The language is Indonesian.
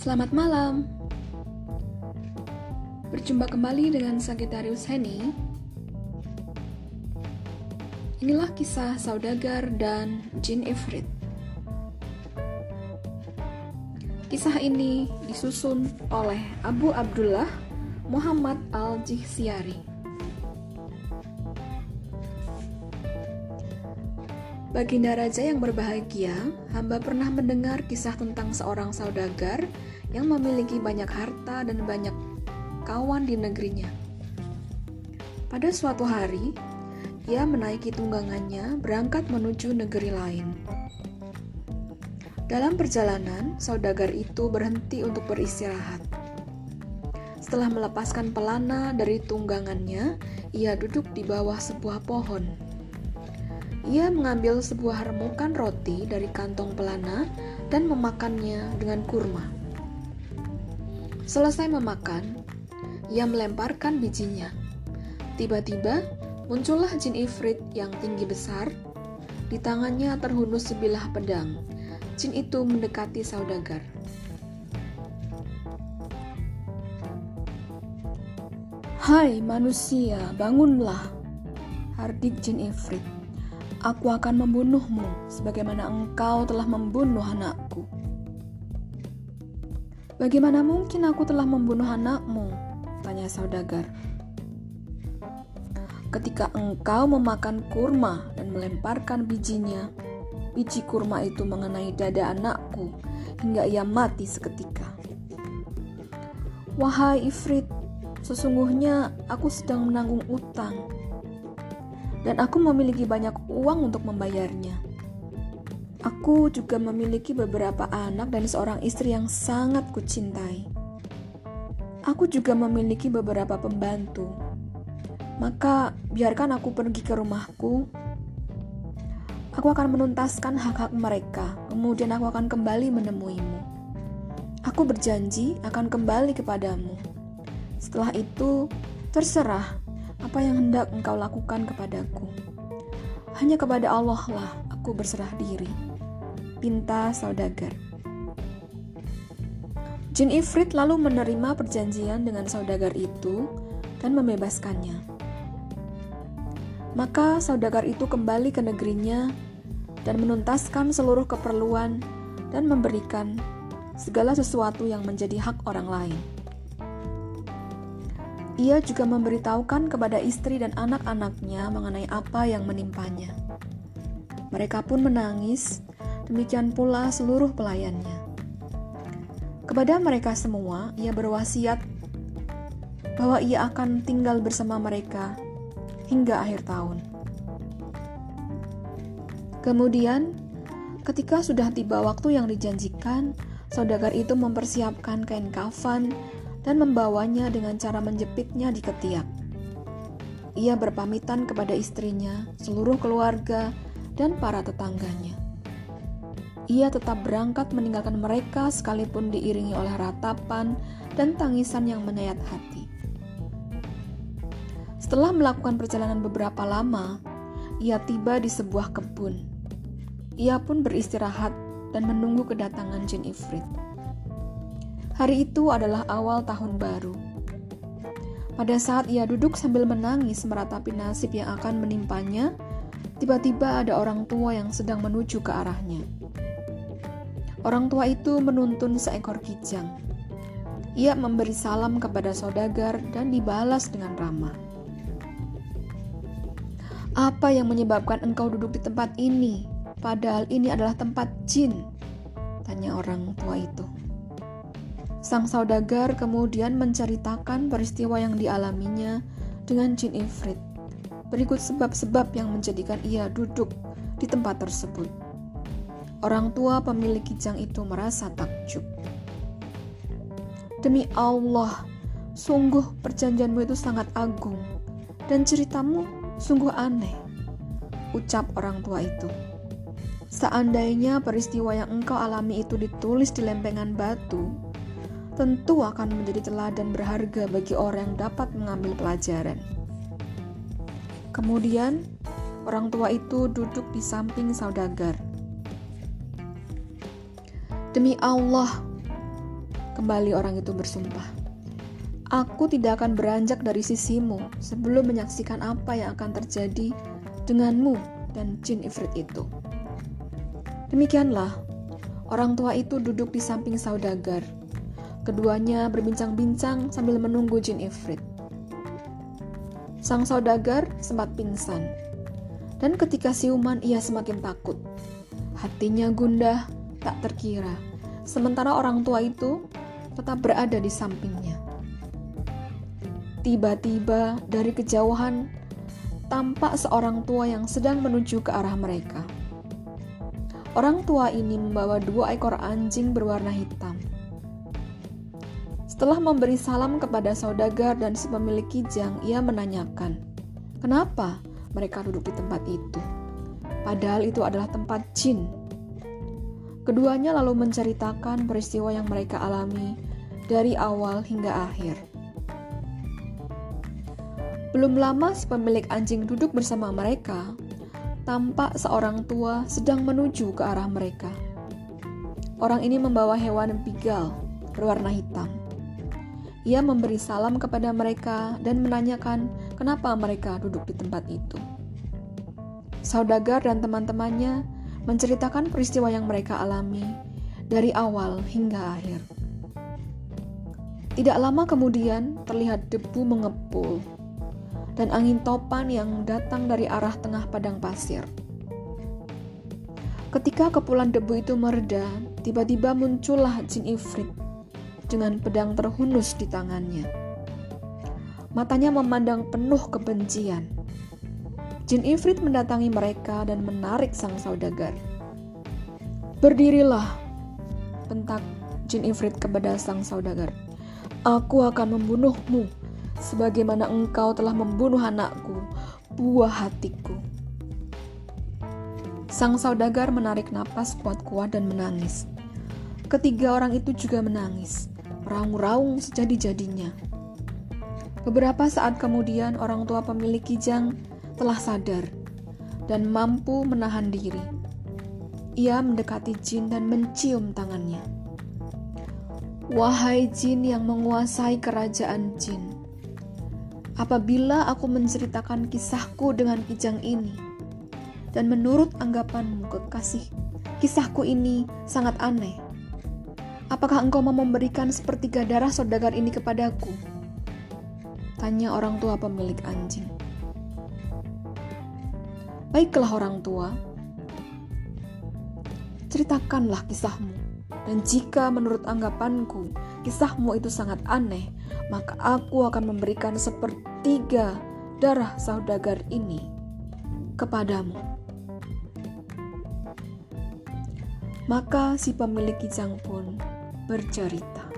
Selamat malam. Berjumpa kembali dengan Sagittarius Henny. Inilah kisah saudagar dan jin ifrit. Kisah ini disusun oleh Abu Abdullah Muhammad Al-Jihsiari. Baginda Raja yang berbahagia, hamba pernah mendengar kisah tentang seorang saudagar yang memiliki banyak harta dan banyak kawan di negerinya. Pada suatu hari, ia menaiki tunggangannya berangkat menuju negeri lain. Dalam perjalanan, saudagar itu berhenti untuk beristirahat. Setelah melepaskan pelana dari tunggangannya, ia duduk di bawah sebuah pohon. Ia mengambil sebuah remukan roti dari kantong pelana dan memakannya dengan kurma. Selesai memakan, ia melemparkan bijinya. Tiba-tiba muncullah jin ifrit yang tinggi besar. Di tangannya terhunus sebilah pedang. Jin itu mendekati saudagar. Hai manusia, bangunlah. Hardik jin ifrit. Aku akan membunuhmu sebagaimana engkau telah membunuh anakku. Bagaimana mungkin aku telah membunuh anakmu? Tanya saudagar. Ketika engkau memakan kurma dan melemparkan bijinya, biji kurma itu mengenai dada anakku hingga ia mati seketika. Wahai Ifrit, sesungguhnya aku sedang menanggung utang dan aku memiliki banyak uang untuk membayarnya. Aku juga memiliki beberapa anak dan seorang istri yang sangat kucintai. Aku juga memiliki beberapa pembantu. Maka biarkan aku pergi ke rumahku. Aku akan menuntaskan hak-hak mereka, kemudian aku akan kembali menemuimu. Aku berjanji akan kembali kepadamu. Setelah itu, terserah apa yang hendak engkau lakukan kepadaku. Hanya kepada Allah lah aku berserah diri. Pinta saudagar. Jin Ifrit lalu menerima perjanjian dengan saudagar itu dan membebaskannya. Maka saudagar itu kembali ke negerinya dan menuntaskan seluruh keperluan dan memberikan segala sesuatu yang menjadi hak orang lain. Ia juga memberitahukan kepada istri dan anak-anaknya mengenai apa yang menimpanya. Mereka pun menangis, demikian pula seluruh pelayannya. Kepada mereka semua, ia berwasiat bahwa ia akan tinggal bersama mereka hingga akhir tahun. Kemudian, ketika sudah tiba waktu yang dijanjikan, saudagar itu mempersiapkan kain kafan dan membawanya dengan cara menjepitnya di ketiak. Ia berpamitan kepada istrinya, seluruh keluarga, dan para tetangganya. Ia tetap berangkat meninggalkan mereka sekalipun diiringi oleh ratapan dan tangisan yang menyayat hati. Setelah melakukan perjalanan beberapa lama, ia tiba di sebuah kebun. Ia pun beristirahat dan menunggu kedatangan Jin Ifrit. Hari itu adalah awal tahun baru. Pada saat ia duduk sambil menangis meratapi nasib yang akan menimpanya, tiba-tiba ada orang tua yang sedang menuju ke arahnya. Orang tua itu menuntun seekor kijang. Ia memberi salam kepada saudagar dan dibalas dengan ramah. Apa yang menyebabkan engkau duduk di tempat ini? Padahal ini adalah tempat jin, tanya orang tua itu. Sang saudagar kemudian menceritakan peristiwa yang dialaminya dengan jin ifrit. Berikut sebab-sebab yang menjadikan ia duduk di tempat tersebut. Orang tua pemilik kijang itu merasa takjub. Demi Allah, sungguh perjanjianmu itu sangat agung dan ceritamu sungguh aneh, ucap orang tua itu. Seandainya peristiwa yang engkau alami itu ditulis di lempengan batu, tentu akan menjadi teladan berharga bagi orang yang dapat mengambil pelajaran. Kemudian, orang tua itu duduk di samping saudagar. Demi Allah, Kembali orang itu bersumpah. Aku tidak akan beranjak dari sisimu sebelum menyaksikan apa yang akan terjadi denganmu dan jin ifrit itu. Demikianlah, orang tua itu duduk di samping saudagar. Keduanya berbincang-bincang sambil menunggu jin ifrit. Sang saudagar sempat pingsan, dan ketika siuman ia semakin takut. Hatinya gundah, tak terkira. Sementara orang tua itu tetap berada di sampingnya. Tiba-tiba dari kejauhan tampak seorang tua yang sedang menuju ke arah mereka. Orang tua ini membawa dua ekor anjing berwarna hitam. Setelah memberi salam kepada saudagar dan si pemilik kijang, ia menanyakan, "Kenapa mereka duduk di tempat itu?" Padahal itu adalah tempat jin. Keduanya lalu menceritakan peristiwa yang mereka alami dari awal hingga akhir. Belum lama si pemilik anjing duduk bersama mereka, tampak seorang tua sedang menuju ke arah mereka. Orang ini membawa hewan bigal berwarna hitam. Ia memberi salam kepada mereka dan menanyakan kenapa mereka duduk di tempat itu. Saudagar dan teman-temannya menceritakan peristiwa yang mereka alami dari awal hingga akhir. Tidak lama kemudian terlihat debu mengepul dan angin topan yang datang dari arah tengah padang pasir. Ketika kepulan debu itu mereda, tiba-tiba muncullah jin ifrit dengan pedang terhunus di tangannya. Matanya memandang penuh kebencian. Jin Ifrit mendatangi mereka dan menarik sang saudagar. Berdirilah, bentak Jin Ifrit kepada sang saudagar. Aku akan membunuhmu, sebagaimana engkau telah membunuh anakku, buah hatiku. Sang saudagar menarik napas kuat-kuat dan menangis. Ketiga orang itu juga menangis meraung-raung sejadi-jadinya. Beberapa saat kemudian, orang tua pemilik kijang telah sadar dan mampu menahan diri. Ia mendekati jin dan mencium tangannya. Wahai jin yang menguasai kerajaan jin, apabila aku menceritakan kisahku dengan kijang ini, dan menurut anggapanmu kekasih, kisahku ini sangat aneh Apakah engkau mau memberikan sepertiga darah saudagar ini kepadaku? Tanya orang tua pemilik anjing. Baiklah orang tua, ceritakanlah kisahmu. Dan jika menurut anggapanku kisahmu itu sangat aneh, maka aku akan memberikan sepertiga darah saudagar ini kepadamu. Maka si pemilik kijang pun bercerita.